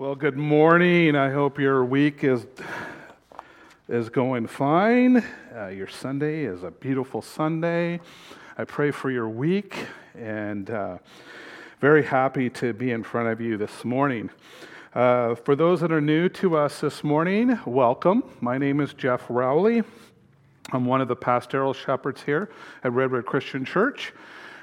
Well, good morning. I hope your week is is going fine. Uh, your Sunday is a beautiful Sunday. I pray for your week and uh, very happy to be in front of you this morning. Uh, for those that are new to us this morning, welcome. My name is Jeff Rowley. I'm one of the pastoral shepherds here at Redwood Christian Church.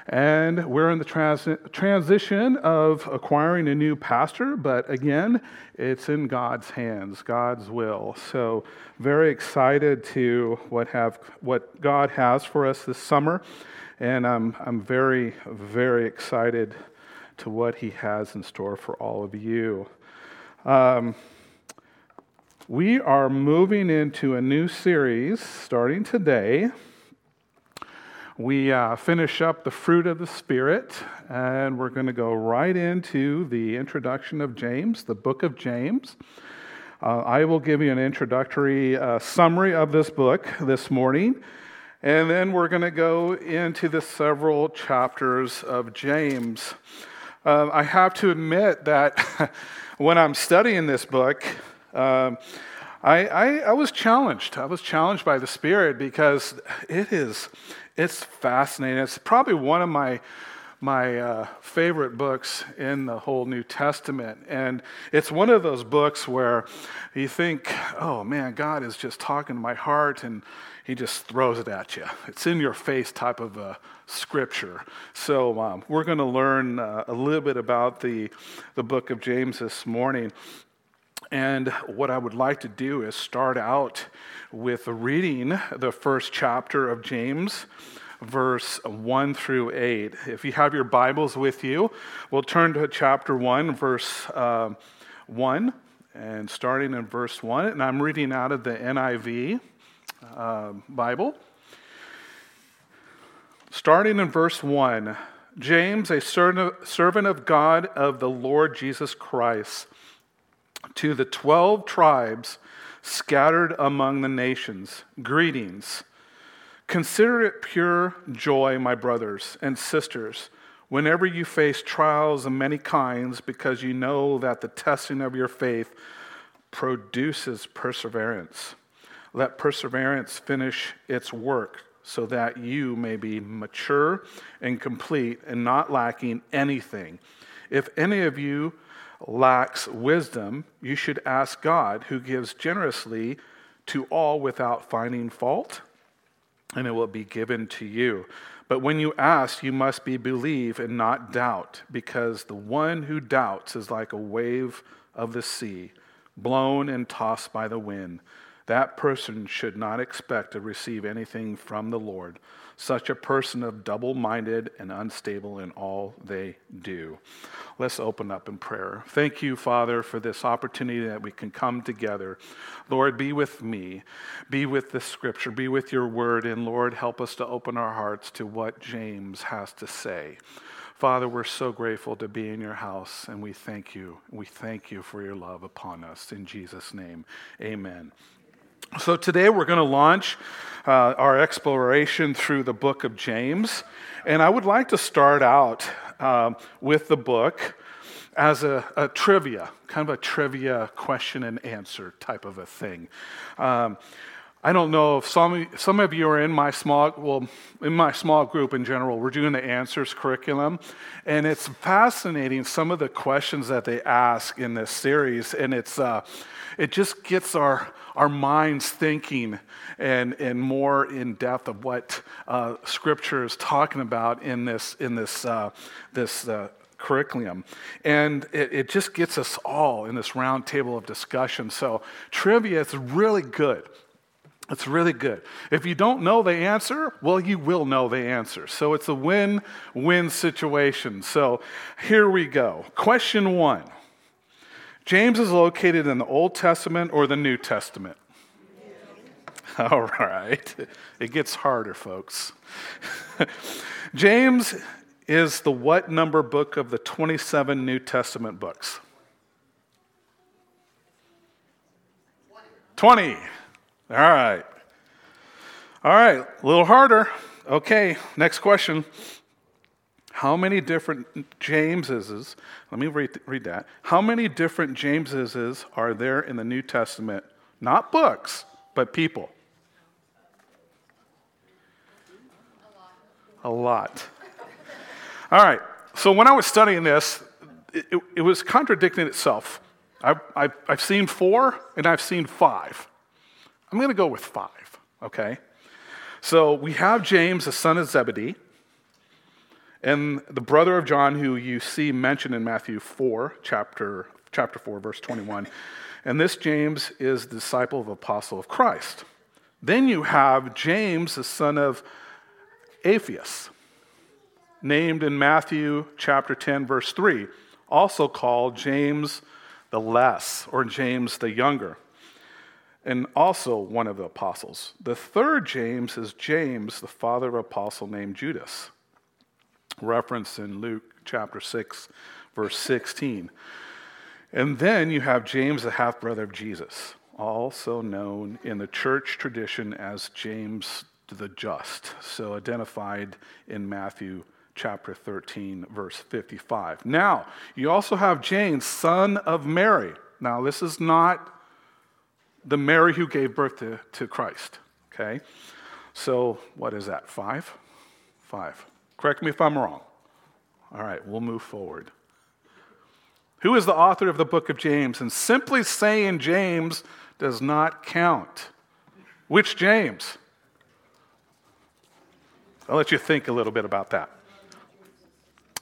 And we're in the trans- transition of acquiring a new pastor, but again, it's in God's hands, God's will. So, very excited to what, have, what God has for us this summer. And I'm, I'm very, very excited to what He has in store for all of you. Um, we are moving into a new series starting today we uh, finish up the fruit of the Spirit, and we're going to go right into the introduction of James, the book of James. Uh, I will give you an introductory uh, summary of this book this morning, and then we're going to go into the several chapters of James. Uh, I have to admit that when I'm studying this book, um, I, I, I was challenged. I was challenged by the Spirit because it is it's fascinating. It's probably one of my my uh, favorite books in the whole New Testament. And it's one of those books where you think, oh man, God is just talking to my heart and he just throws it at you. It's in your face type of a scripture. So um, we're going to learn uh, a little bit about the, the book of James this morning. And what I would like to do is start out with reading the first chapter of James, verse 1 through 8. If you have your Bibles with you, we'll turn to chapter 1, verse uh, 1, and starting in verse 1. And I'm reading out of the NIV uh, Bible. Starting in verse 1 James, a servant of God of the Lord Jesus Christ to the 12 tribes scattered among the nations, greetings. Consider it pure joy, my brothers and sisters, whenever you face trials of many kinds, because you know that the testing of your faith produces perseverance. Let perseverance finish its work so that you may be mature and complete and not lacking anything. If any of you lacks wisdom, you should ask God, who gives generously to all without finding fault, and it will be given to you. But when you ask, you must be believe and not doubt, because the one who doubts is like a wave of the sea, blown and tossed by the wind. That person should not expect to receive anything from the Lord such a person of double minded and unstable in all they do. Let's open up in prayer. Thank you, Father, for this opportunity that we can come together. Lord, be with me, be with the scripture, be with your word, and Lord, help us to open our hearts to what James has to say. Father, we're so grateful to be in your house, and we thank you. We thank you for your love upon us. In Jesus' name, amen. So today we're going to launch uh, our exploration through the book of James. And I would like to start out um, with the book as a, a, trivia, kind of a trivia question and answer type of a thing. Um, I don't know if some, some of you are in my small, well, in my small group in general, we're doing the answers curriculum. And it's fascinating some of the questions that they ask in this series. And it's, uh, it just gets our, our minds thinking and, and more in depth of what uh, Scripture is talking about in this, in this, uh, this uh, curriculum. And it, it, just gets us all in this round table of discussion. So, trivia is really good. It's really good. If you don't know the answer, well, you will know the answer. So, it's a win win situation. So, here we go. Question one James is located in the Old Testament or the New Testament? All right. It gets harder, folks. James is the what number book of the 27 New Testament books? 20. 20. All right. All right. A little harder. Okay. Next question. How many different Jameses, let me read, read that. How many different Jameses are there in the New Testament? Not books, but people. A lot. All right. So when I was studying this, it, it, it was contradicting itself. I've, I've, I've seen four and I've seen five. I'm going to go with five, okay? So we have James, the son of Zebedee, and the brother of John, who you see mentioned in Matthew 4, chapter, chapter 4, verse 21. And this James is the disciple of apostle of Christ. Then you have James, the son of Alphaeus, named in Matthew chapter 10, verse 3, also called James the Less or James the Younger, and also one of the apostles. The third James is James, the father of apostle named Judas, referenced in Luke chapter 6, verse 16. And then you have James, the half brother of Jesus, also known in the church tradition as James the Just, so identified in Matthew chapter 13, verse 55. Now, you also have James, son of Mary. Now, this is not the Mary who gave birth to, to Christ, okay? So, what is that? Five? Five. Correct me if I'm wrong. All right, we'll move forward. Who is the author of the book of James? And simply saying James does not count. Which James? I'll let you think a little bit about that.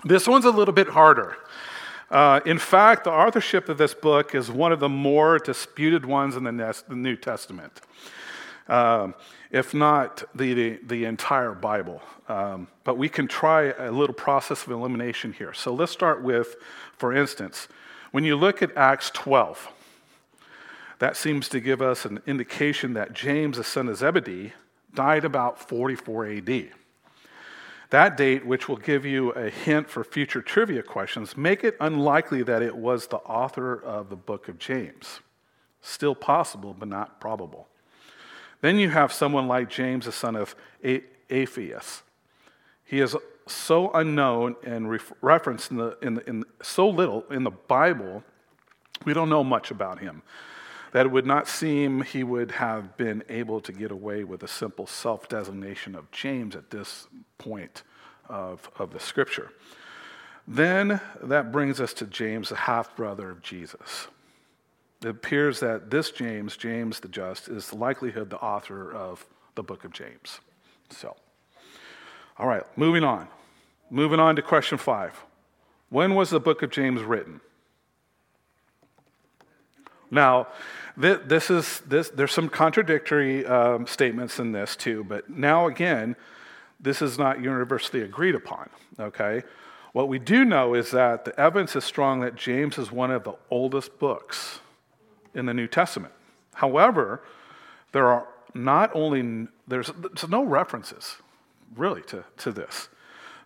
This one's a little bit harder. Uh, in fact, the authorship of this book is one of the more disputed ones in the, New Testament, um, if not the, the, the entire Bible. Um, but we can try a little process of elimination here. So let's start with, for instance, when you look at Acts 12, that seems to give us an indication that James, the son of Zebedee, died about 44 AD. That date, which will give you a hint for future trivia questions, make it unlikely that it was the author of the book of James. Still possible, but not probable. Then you have someone like James, the son of Alphaeus. He is so unknown and referenced in, the, in, the, in so little in the Bible, we don't know much about him that it would not seem he would have been able to get away with a simple self designation of James at this point of, of the scripture. Then that brings us to James, the half brother of Jesus. It appears that this James, James the Just, is the likelihood the author of the book of James. So, all right, moving on. Moving on to question five. When was the book of James written? Now, this is this. There's some contradictory um, statements in this too, but now again, this is not universally agreed upon. Okay, what we do know is that the evidence is strong that James is one of the oldest books in the New Testament. However, there are not only there's, there's no references really to, to this.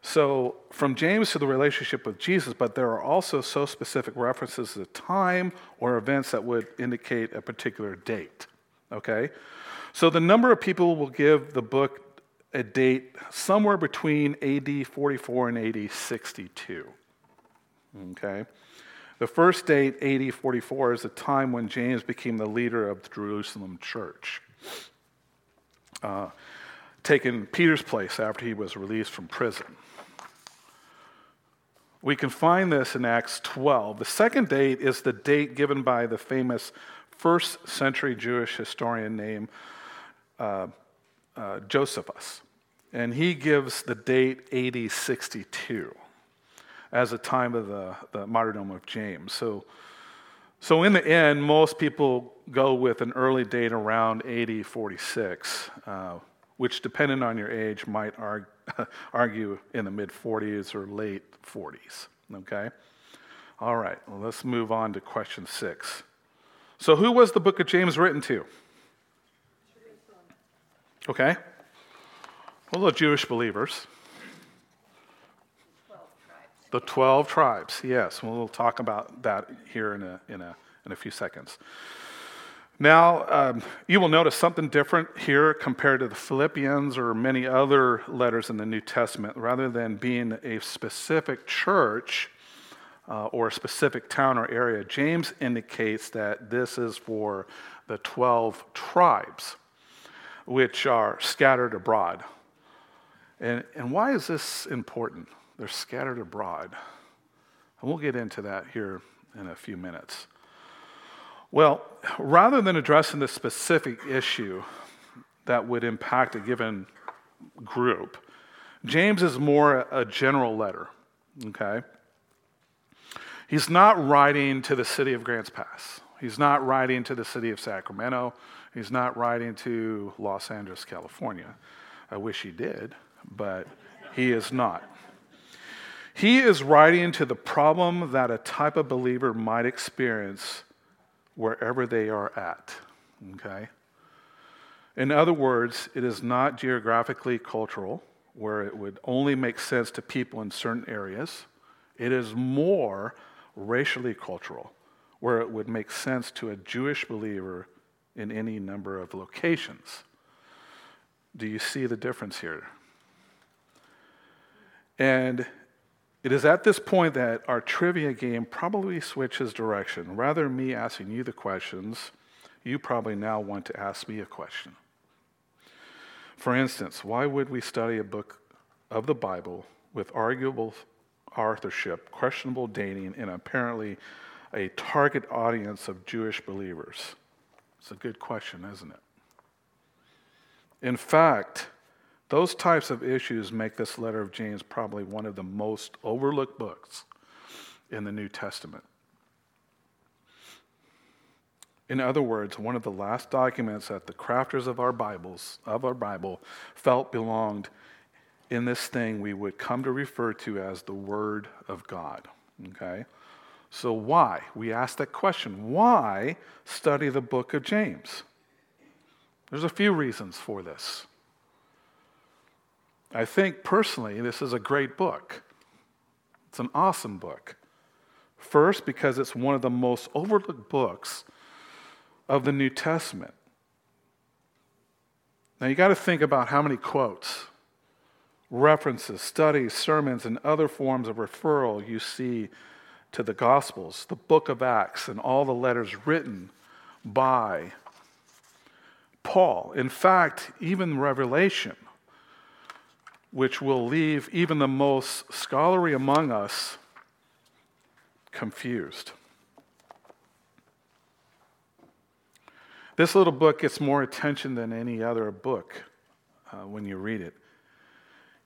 So, from James to the relationship with Jesus, but there are also so specific references to time or events that would indicate a particular date. Okay? So, the number of people will give the book a date somewhere between AD 44 and AD 62. Okay? The first date, AD 44, is the time when James became the leader of the Jerusalem church. Uh, taking Peter's place after he was released from prison. We can find this in Acts 12. The second date is the date given by the famous first century Jewish historian named uh, uh, Josephus. And he gives the date AD 62 as a time of the, the martyrdom of James. So, so, in the end, most people go with an early date around AD 46, uh, which, depending on your age, might argue argue in the mid 40s or late 40s. Okay? All right, well, let's move on to question six. So, who was the book of James written to? Okay? Well, the Jewish believers. The 12 tribes, yes. We'll talk about that here in a, in a, in a few seconds. Now, um, you will notice something different here compared to the Philippians or many other letters in the New Testament. Rather than being a specific church uh, or a specific town or area, James indicates that this is for the 12 tribes, which are scattered abroad. And, and why is this important? They're scattered abroad. And we'll get into that here in a few minutes. Well, rather than addressing the specific issue that would impact a given group, James is more a general letter, okay? He's not writing to the city of Grants Pass. He's not writing to the city of Sacramento. He's not writing to Los Angeles, California. I wish he did, but he is not. He is writing to the problem that a type of believer might experience wherever they are at. Okay? In other words, it is not geographically cultural, where it would only make sense to people in certain areas. It is more racially cultural, where it would make sense to a Jewish believer in any number of locations. Do you see the difference here? And it is at this point that our trivia game probably switches direction. Rather than me asking you the questions, you probably now want to ask me a question. For instance, why would we study a book of the Bible with arguable authorship, questionable dating, and apparently a target audience of Jewish believers? It's a good question, isn't it? In fact, those types of issues make this letter of James probably one of the most overlooked books in the New Testament. In other words, one of the last documents that the crafters of our Bibles, of our Bible, felt belonged in this thing we would come to refer to as the Word of God. Okay? So, why? We ask that question. Why study the book of James? There's a few reasons for this. I think personally, this is a great book. It's an awesome book. First, because it's one of the most overlooked books of the New Testament. Now, you got to think about how many quotes, references, studies, sermons, and other forms of referral you see to the Gospels, the book of Acts, and all the letters written by Paul. In fact, even Revelation which will leave even the most scholarly among us confused. This little book gets more attention than any other book uh, when you read it.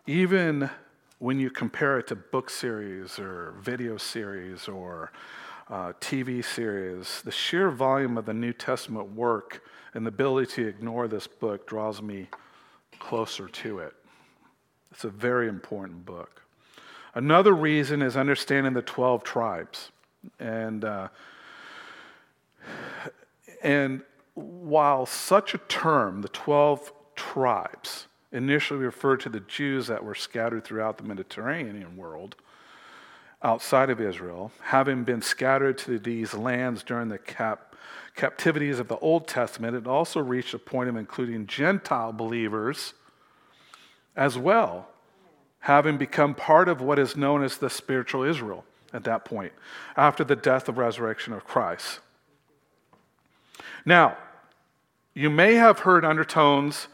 Even when you compare it to book series or video series or uh, TV series, the sheer volume of the New Testament work and the ability to ignore this book draws me closer to it. It's a very important book. Another reason is understanding the 12 tribes. And, uh, and while such a term, the 12 tribes, initially referred to the Jews that were scattered throughout the Mediterranean world outside of Israel, having been scattered to these lands during the cap- captivities of the Old Testament, it also reached a point of including Gentile believers as well, having become part of what is known as the spiritual Israel at that point, after the death and resurrection of Christ. Now, you may have heard undertones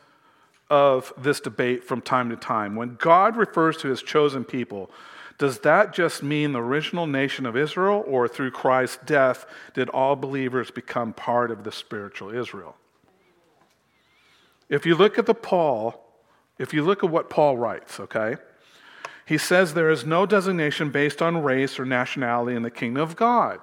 of this debate from time to time. When God refers to his chosen people, does that just mean the original nation of Israel, or through Christ's death did all believers become part of the spiritual Israel? If you look at the Paul, if you look at what Paul writes, okay, he says there is no designation based on race or nationality in the kingdom of God.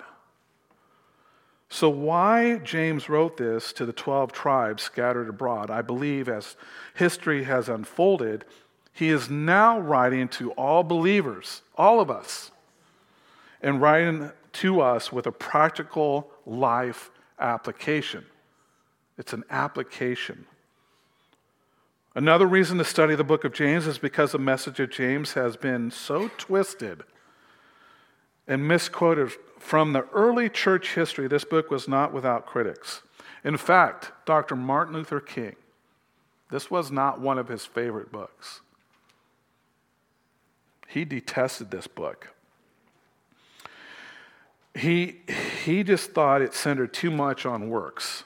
So, why James wrote this to the 12 tribes scattered abroad, I believe as history has unfolded, he is now writing to all believers, all of us, and writing to us with a practical life application. It's an application. Another reason to study the book of James is because the message of James has been so twisted and misquoted from the early church history. This book was not without critics. In fact, Dr. Martin Luther King, this was not one of his favorite books. He detested this book. He, he just thought it centered too much on works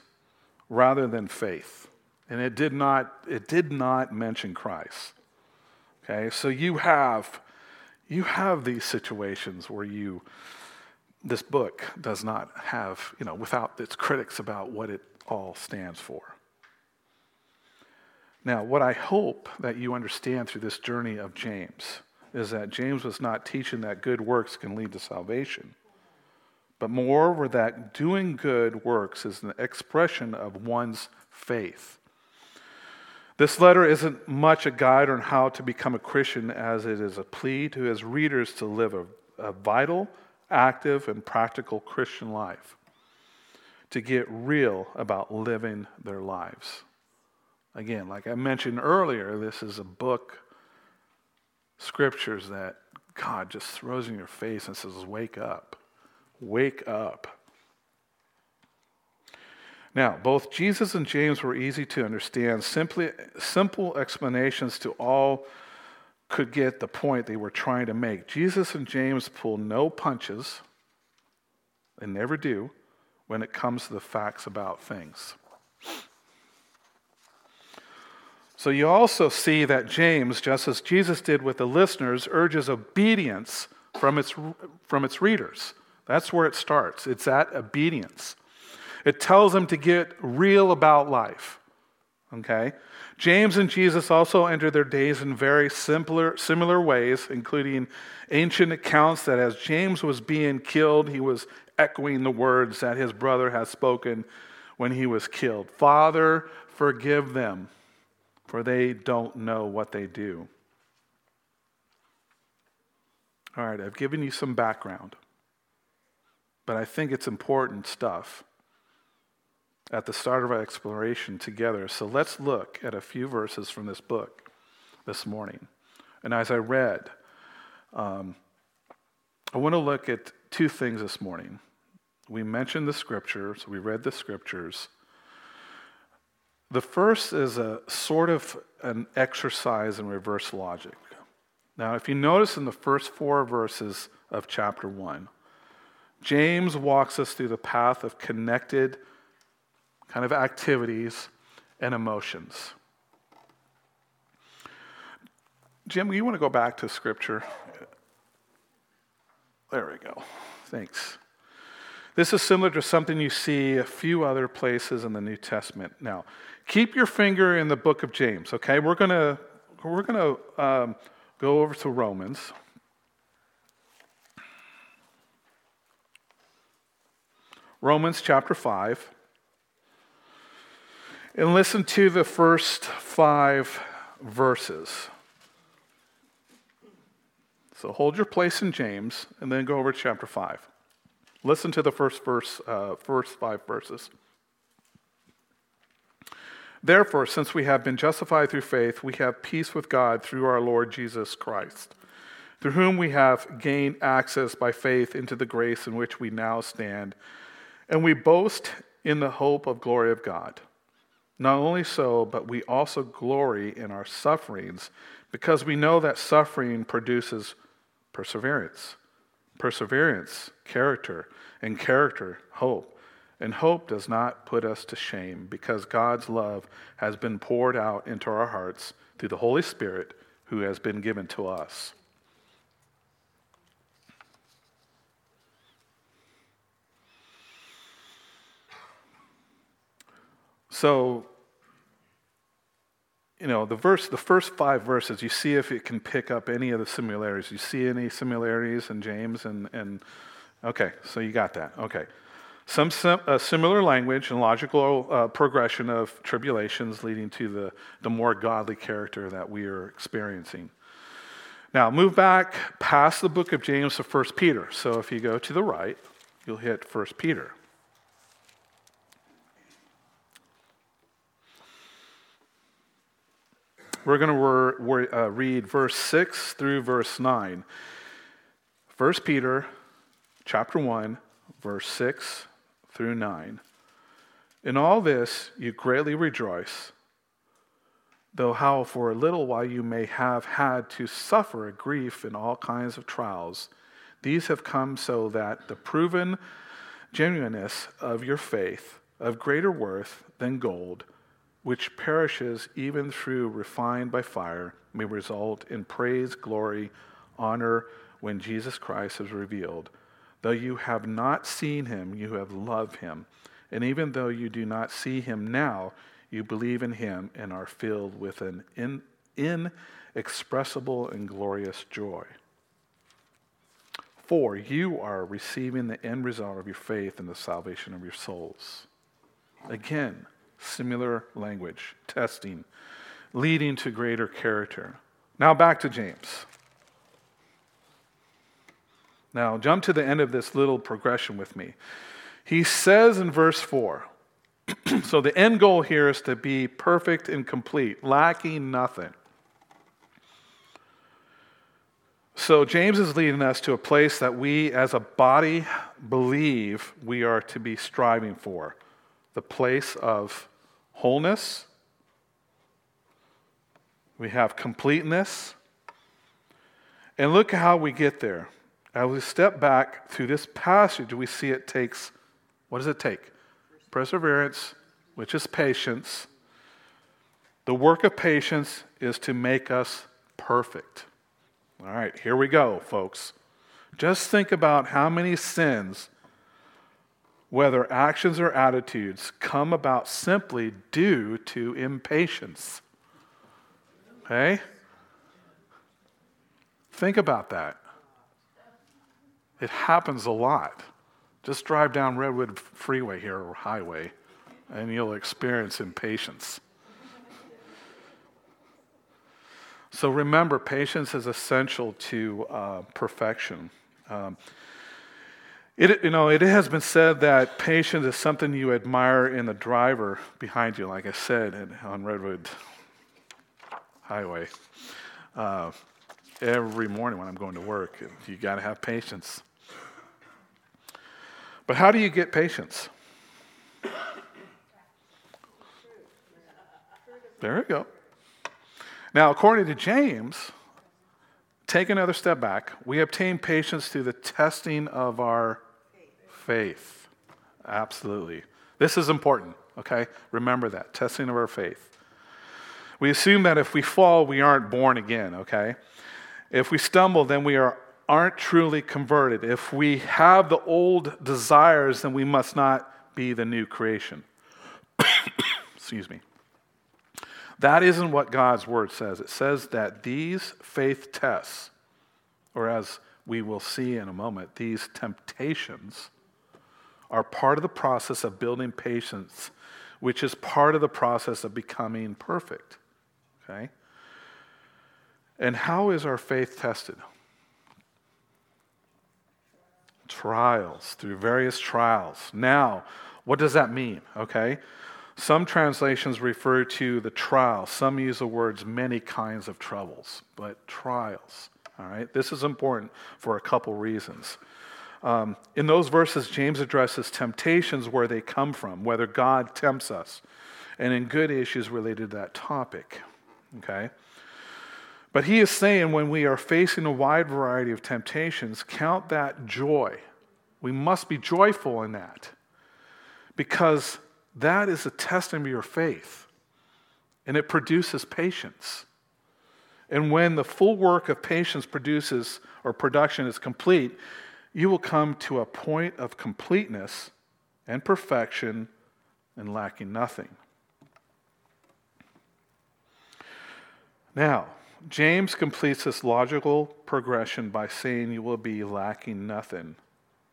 rather than faith. And it did not, it did not mention Christ. Okay, so you have, you have these situations where you, this book does not have, you know, without its critics about what it all stands for. Now, what I hope that you understand through this journey of James is that James was not teaching that good works can lead to salvation, but moreover, that doing good works is an expression of one's faith. This letter isn't much a guide on how to become a Christian as it is a plea to his readers to live a, a vital, active, and practical Christian life, to get real about living their lives. Again, like I mentioned earlier, this is a book, scriptures that God just throws in your face and says, Wake up. Wake up. Now, both Jesus and James were easy to understand. Simply, simple explanations to all could get the point they were trying to make. Jesus and James pull no punches, they never do, when it comes to the facts about things. So you also see that James, just as Jesus did with the listeners, urges obedience from its, from its readers. That's where it starts. It's at obedience. It tells them to get real about life. Okay? James and Jesus also enter their days in very simpler, similar ways, including ancient accounts that as James was being killed, he was echoing the words that his brother had spoken when he was killed Father, forgive them for they don't know what they do. All right, I've given you some background, but I think it's important stuff at the start of our exploration together. So let's look at a few verses from this book this morning. And as I read, um, I want to look at two things this morning. We mentioned the scriptures, we read the scriptures, the first is a sort of an exercise in reverse logic. Now, if you notice in the first four verses of chapter 1, James walks us through the path of connected kind of activities and emotions. Jim, you want to go back to scripture? There we go. Thanks. This is similar to something you see a few other places in the New Testament. Now, keep your finger in the book of James, okay? We're going to we're going to um, go over to Romans. Romans chapter 5. And listen to the first five verses. So hold your place in James and then go over to chapter 5. Listen to the first verse, uh, first five verses. Therefore, since we have been justified through faith, we have peace with God through our Lord Jesus Christ, through whom we have gained access by faith into the grace in which we now stand, and we boast in the hope of glory of God. Not only so, but we also glory in our sufferings, because we know that suffering produces perseverance perseverance, character, and character, hope. And hope does not put us to shame because God's love has been poured out into our hearts through the Holy Spirit who has been given to us. So, you know, the verse, the first five verses, you see if it can pick up any of the similarities. You see any similarities in James and, and okay, so you got that. Okay. Some sim, uh, similar language and logical uh, progression of tribulations leading to the, the more godly character that we are experiencing. Now, move back past the book of James to 1 Peter. So if you go to the right, you'll hit 1 Peter. We're going to uh, read verse 6 through verse 9. 1 Peter chapter 1, verse 6 through 9. In all this you greatly rejoice, though how for a little while you may have had to suffer grief in all kinds of trials. These have come so that the proven genuineness of your faith, of greater worth than gold, which perishes even through refined by fire, may result in praise, glory, honor when Jesus Christ is revealed. Though you have not seen him, you have loved him. And even though you do not see him now, you believe in him and are filled with an in, inexpressible and glorious joy. For you are receiving the end result of your faith in the salvation of your souls. Again, similar language, testing, leading to greater character. Now back to James. Now, jump to the end of this little progression with me. He says in verse 4 so the end goal here is to be perfect and complete, lacking nothing. So James is leading us to a place that we as a body believe we are to be striving for the place of wholeness. We have completeness. And look how we get there. As we step back through this passage, we see it takes what does it take? Perseverance, which is patience. The work of patience is to make us perfect. All right, here we go, folks. Just think about how many sins, whether actions or attitudes, come about simply due to impatience. Okay? Think about that. It happens a lot. Just drive down Redwood Freeway here or Highway, and you'll experience impatience. So remember, patience is essential to uh, perfection. Um, it, you know, it has been said that patience is something you admire in the driver behind you, like I said on Redwood Highway. Uh, every morning when I'm going to work, you got to have patience. But how do you get patience? There we go. Now, according to James, take another step back. We obtain patience through the testing of our faith. Absolutely. This is important, okay? Remember that testing of our faith. We assume that if we fall, we aren't born again, okay? If we stumble, then we are aren't truly converted. If we have the old desires, then we must not be the new creation. Excuse me. That isn't what God's word says. It says that these faith tests, or as we will see in a moment, these temptations are part of the process of building patience, which is part of the process of becoming perfect. Okay? And how is our faith tested? trials, through various trials. Now, what does that mean? Okay. Some translations refer to the trial. Some use the words many kinds of troubles, but trials. All right. This is important for a couple reasons. Um, in those verses, James addresses temptations where they come from, whether God tempts us, and in good issues related to that topic. Okay? But he is saying when we are facing a wide variety of temptations, count that joy. We must be joyful in that because that is a testing of your faith and it produces patience. And when the full work of patience produces or production is complete, you will come to a point of completeness and perfection and lacking nothing. Now, James completes this logical progression by saying you will be lacking nothing.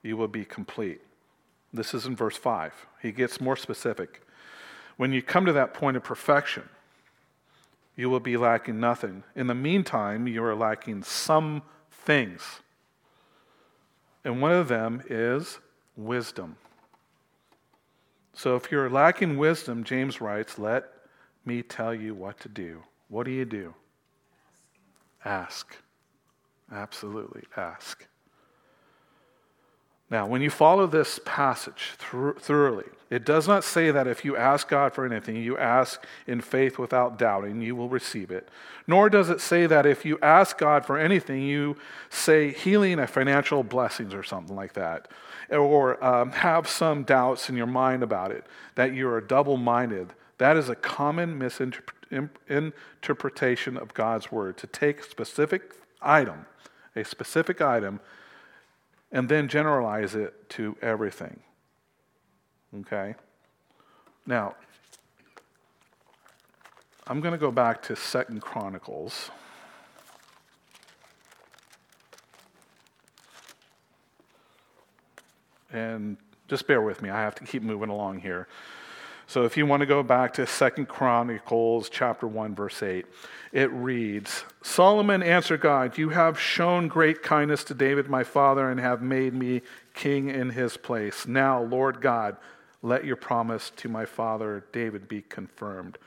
You will be complete. This is in verse 5. He gets more specific. When you come to that point of perfection, you will be lacking nothing. In the meantime, you are lacking some things. And one of them is wisdom. So if you're lacking wisdom, James writes, let me tell you what to do. What do you do? Ask. Absolutely, ask. Now, when you follow this passage thoroughly, it does not say that if you ask God for anything, you ask in faith without doubting, you will receive it. Nor does it say that if you ask God for anything, you say healing or financial blessings or something like that, or um, have some doubts in your mind about it, that you are double minded. That is a common misinterpretation of God's word to take a specific item, a specific item, and then generalize it to everything. Okay? Now, I'm going to go back to Second Chronicles. And just bear with me, I have to keep moving along here. So if you want to go back to Second Chronicles chapter 1 verse 8, it reads, Solomon answered God, "You have shown great kindness to David my father and have made me king in his place. Now, Lord God, let your promise to my father David be confirmed,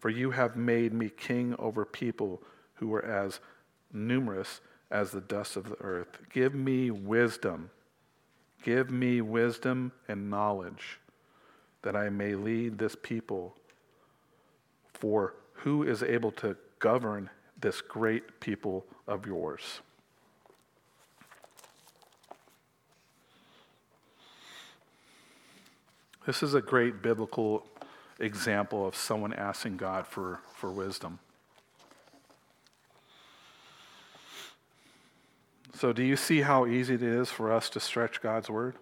for you have made me king over people who were as numerous as the dust of the earth. Give me wisdom. Give me wisdom and knowledge that I may lead this people. For who is able to govern this great people of yours? This is a great biblical example of someone asking God for, for wisdom. So, do you see how easy it is for us to stretch God's word?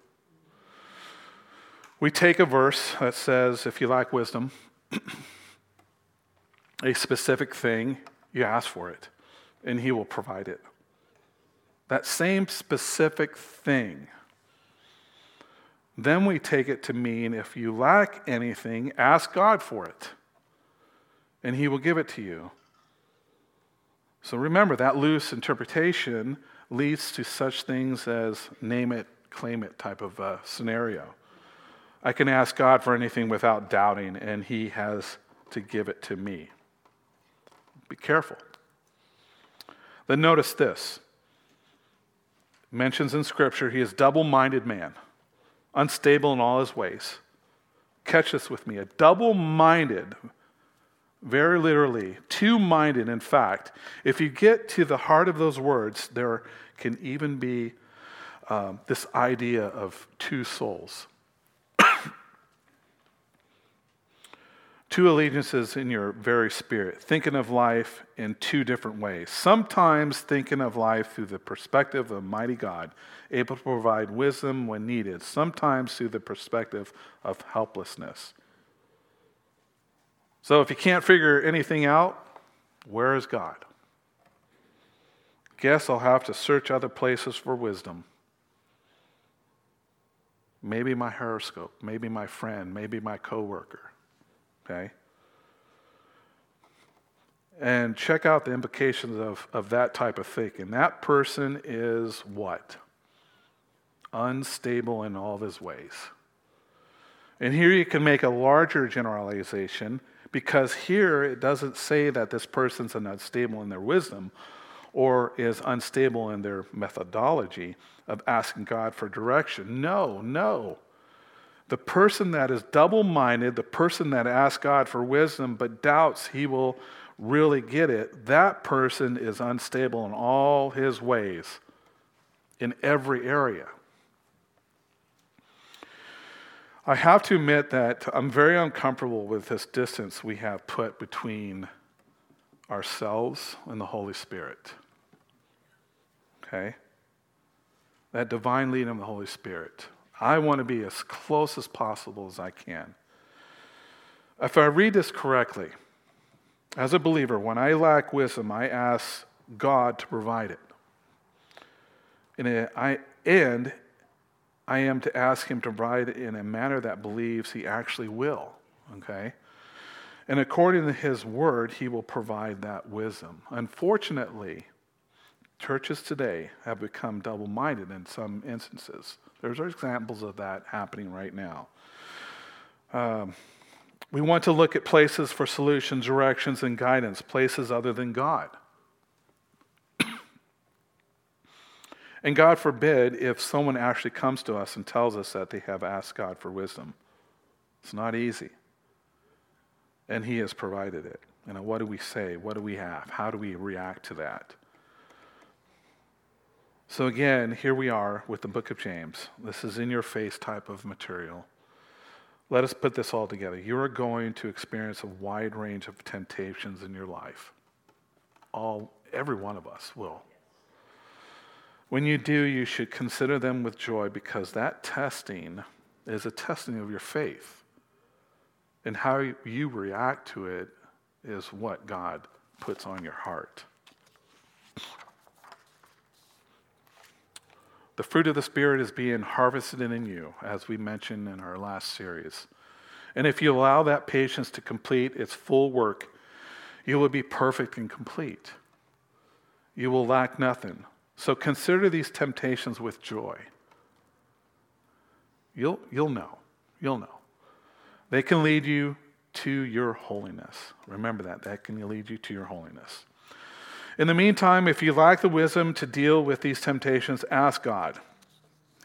We take a verse that says, if you lack wisdom, a specific thing, you ask for it, and He will provide it. That same specific thing. Then we take it to mean if you lack anything, ask God for it, and He will give it to you. So remember, that loose interpretation leads to such things as name it, claim it type of uh, scenario. I can ask God for anything without doubting, and He has to give it to me. Be careful. Then notice this. Mentions in Scripture he is double minded man, unstable in all his ways. Catch this with me. A double minded, very literally, two minded, in fact. If you get to the heart of those words, there can even be um, this idea of two souls. Two allegiances in your very spirit, thinking of life in two different ways. Sometimes thinking of life through the perspective of mighty God, able to provide wisdom when needed, sometimes through the perspective of helplessness. So if you can't figure anything out, where is God? Guess I'll have to search other places for wisdom. Maybe my horoscope, maybe my friend, maybe my coworker okay? And check out the implications of, of that type of thinking. That person is what? Unstable in all of his ways. And here you can make a larger generalization because here it doesn't say that this person's unstable in their wisdom or is unstable in their methodology of asking God for direction. No, no. The person that is double minded, the person that asks God for wisdom but doubts he will really get it, that person is unstable in all his ways, in every area. I have to admit that I'm very uncomfortable with this distance we have put between ourselves and the Holy Spirit. Okay? That divine leading of the Holy Spirit. I want to be as close as possible as I can. If I read this correctly, as a believer, when I lack wisdom, I ask God to provide it. And I, and I am to ask Him to provide it in a manner that believes He actually will. Okay? And according to His word, He will provide that wisdom. Unfortunately, churches today have become double minded in some instances. There's examples of that happening right now. Um, we want to look at places for solutions, directions, and guidance, places other than God. And God forbid if someone actually comes to us and tells us that they have asked God for wisdom. It's not easy. And He has provided it. And what do we say? What do we have? How do we react to that? So, again, here we are with the book of James. This is in your face type of material. Let us put this all together. You are going to experience a wide range of temptations in your life. All, every one of us will. When you do, you should consider them with joy because that testing is a testing of your faith. And how you react to it is what God puts on your heart. The fruit of the Spirit is being harvested in you, as we mentioned in our last series. And if you allow that patience to complete its full work, you will be perfect and complete. You will lack nothing. So consider these temptations with joy. You'll, you'll know. You'll know. They can lead you to your holiness. Remember that. That can lead you to your holiness. In the meantime, if you lack the wisdom to deal with these temptations, ask God.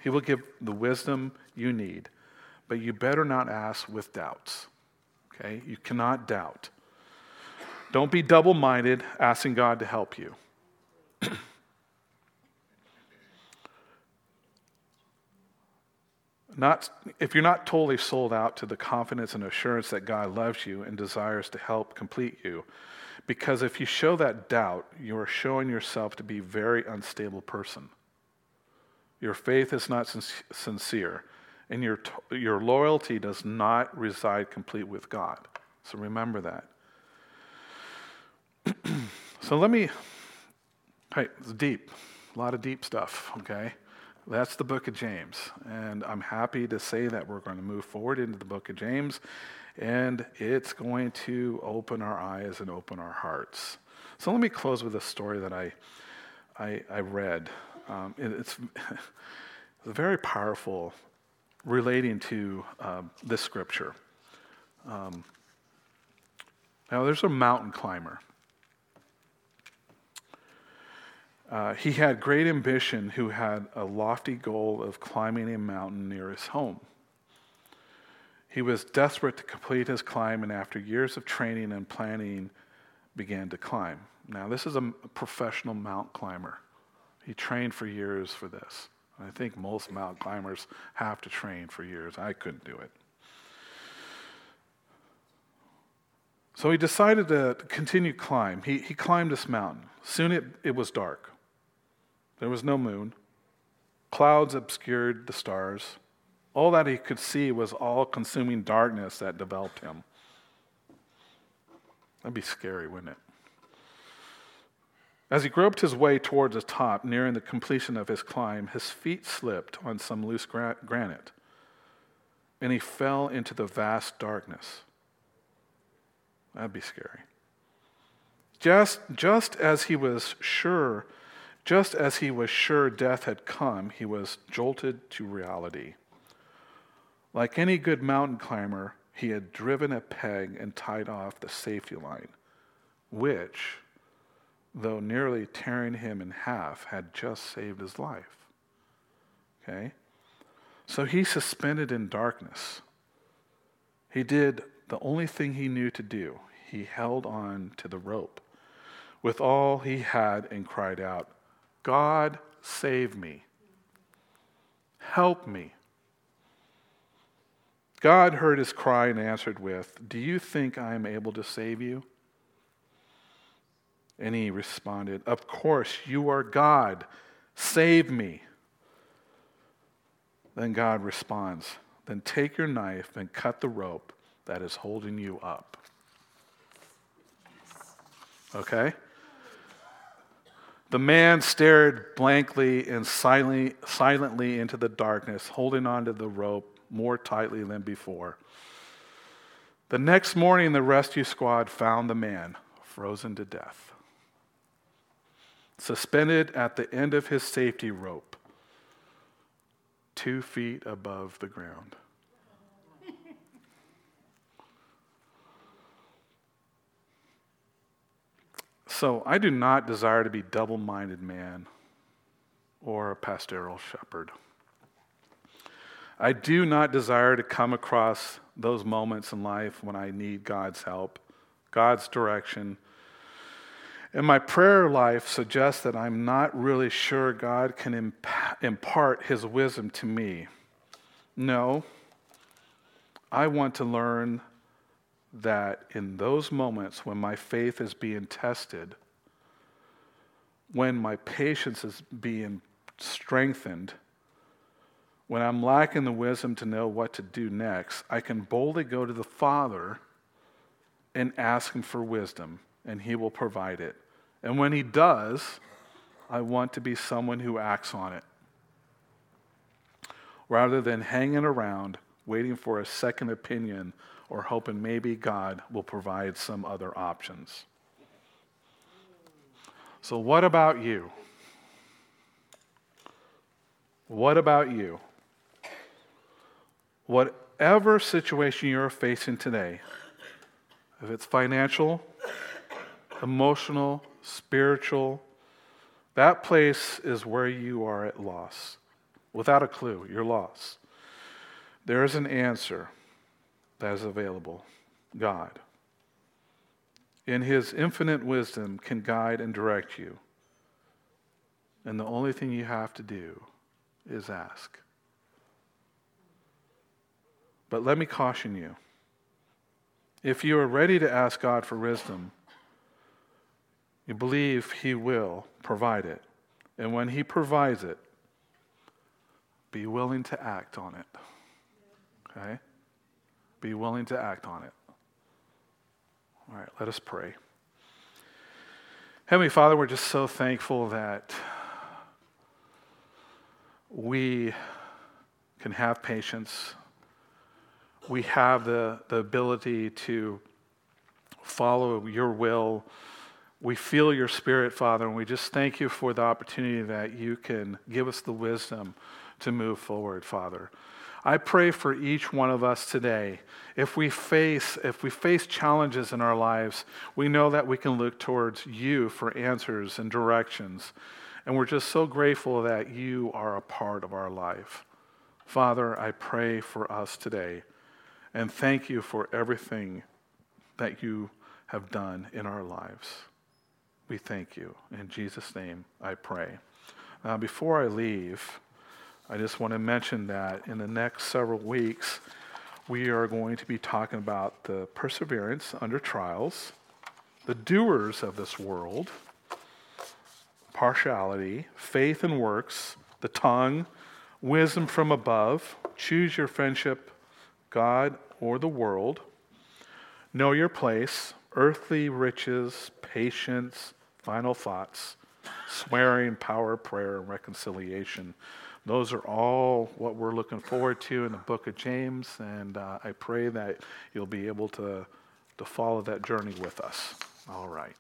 He will give the wisdom you need. But you better not ask with doubts. Okay? You cannot doubt. Don't be double minded asking God to help you. not, if you're not totally sold out to the confidence and assurance that God loves you and desires to help complete you, because if you show that doubt, you are showing yourself to be a very unstable person. Your faith is not sincere, and your, your loyalty does not reside complete with God. So remember that. so let me, hey, it's deep, a lot of deep stuff, okay? That's the book of James. And I'm happy to say that we're going to move forward into the book of James and it's going to open our eyes and open our hearts. So let me close with a story that I, I, I read. Um, it, it's, very powerful relating to uh, this scripture. Um, now, there's a mountain climber. Uh, he had great ambition who had a lofty goal of climbing a mountain near his home. He was desperate to complete his climb, and after years of training and planning, began to climb. Now, this is a professional mount climber. He trained for years for this. I think most mount climbers have to train for years. I couldn't do it. So he decided to continue climb. He, he climbed this mountain. Soon it, it was dark. There was no moon. Clouds obscured the stars. All that he could see was all consuming darkness that developed him. That'd be scary, wouldn't it? As he groped his way towards the top, nearing the completion of his climb, his feet slipped on some loose gra- granite, and he fell into the vast darkness. That'd be scary. Just, just as he was sure, just as he was sure death had come, he was jolted to reality. Like any good mountain climber, he had driven a peg and tied off the safety line, which, though nearly tearing him in half, had just saved his life. Okay? So he suspended in darkness. He did the only thing he knew to do. He held on to the rope with all he had and cried out, God, save me. Help me. God heard his cry and answered with, Do you think I am able to save you? And he responded, Of course, you are God. Save me. Then God responds, Then take your knife and cut the rope that is holding you up. Okay? The man stared blankly and silently, into the darkness, holding onto the rope more tightly than before. The next morning, the rescue squad found the man frozen to death, suspended at the end of his safety rope, two feet above the ground. So, I do not desire to be double minded man or a pastoral shepherd. I do not desire to come across those moments in life when I need God's help, God's direction. And my prayer life suggests that I'm not really sure God can imp- impart his wisdom to me. No, I want to learn that in those moments when my faith is being tested, when my patience is being strengthened, when I'm lacking the wisdom to know what to do next, I can boldly go to the Father and ask Him for wisdom, and He will provide it. And when He does, I want to be someone who acts on it. Rather than hanging around waiting for a second opinion or hoping maybe God will provide some other options. So, what about you? What about you? Whatever situation you're facing today, if it's financial, emotional, spiritual, that place is where you are at loss. Without a clue, you're lost. There is an answer that is available God. In His infinite wisdom, can guide and direct you. And the only thing you have to do is ask. But let me caution you if you are ready to ask God for wisdom, you believe He will provide it. And when He provides it, be willing to act on it. Okay? Be willing to act on it. All right, let us pray. Heavenly Father, we're just so thankful that we can have patience. We have the, the ability to follow your will. We feel your spirit, Father, and we just thank you for the opportunity that you can give us the wisdom to move forward, Father. I pray for each one of us today. If we face if we face challenges in our lives, we know that we can look towards you for answers and directions. And we're just so grateful that you are a part of our life. Father, I pray for us today and thank you for everything that you have done in our lives. We thank you. In Jesus' name, I pray. Now, before I leave, I just want to mention that in the next several weeks, we are going to be talking about the perseverance under trials, the doers of this world, partiality, faith and works, the tongue, wisdom from above, choose your friendship, God or the world, know your place, earthly riches, patience, final thoughts, swearing, power, prayer, and reconciliation. Those are all what we're looking forward to in the book of James, and uh, I pray that you'll be able to, to follow that journey with us. All right.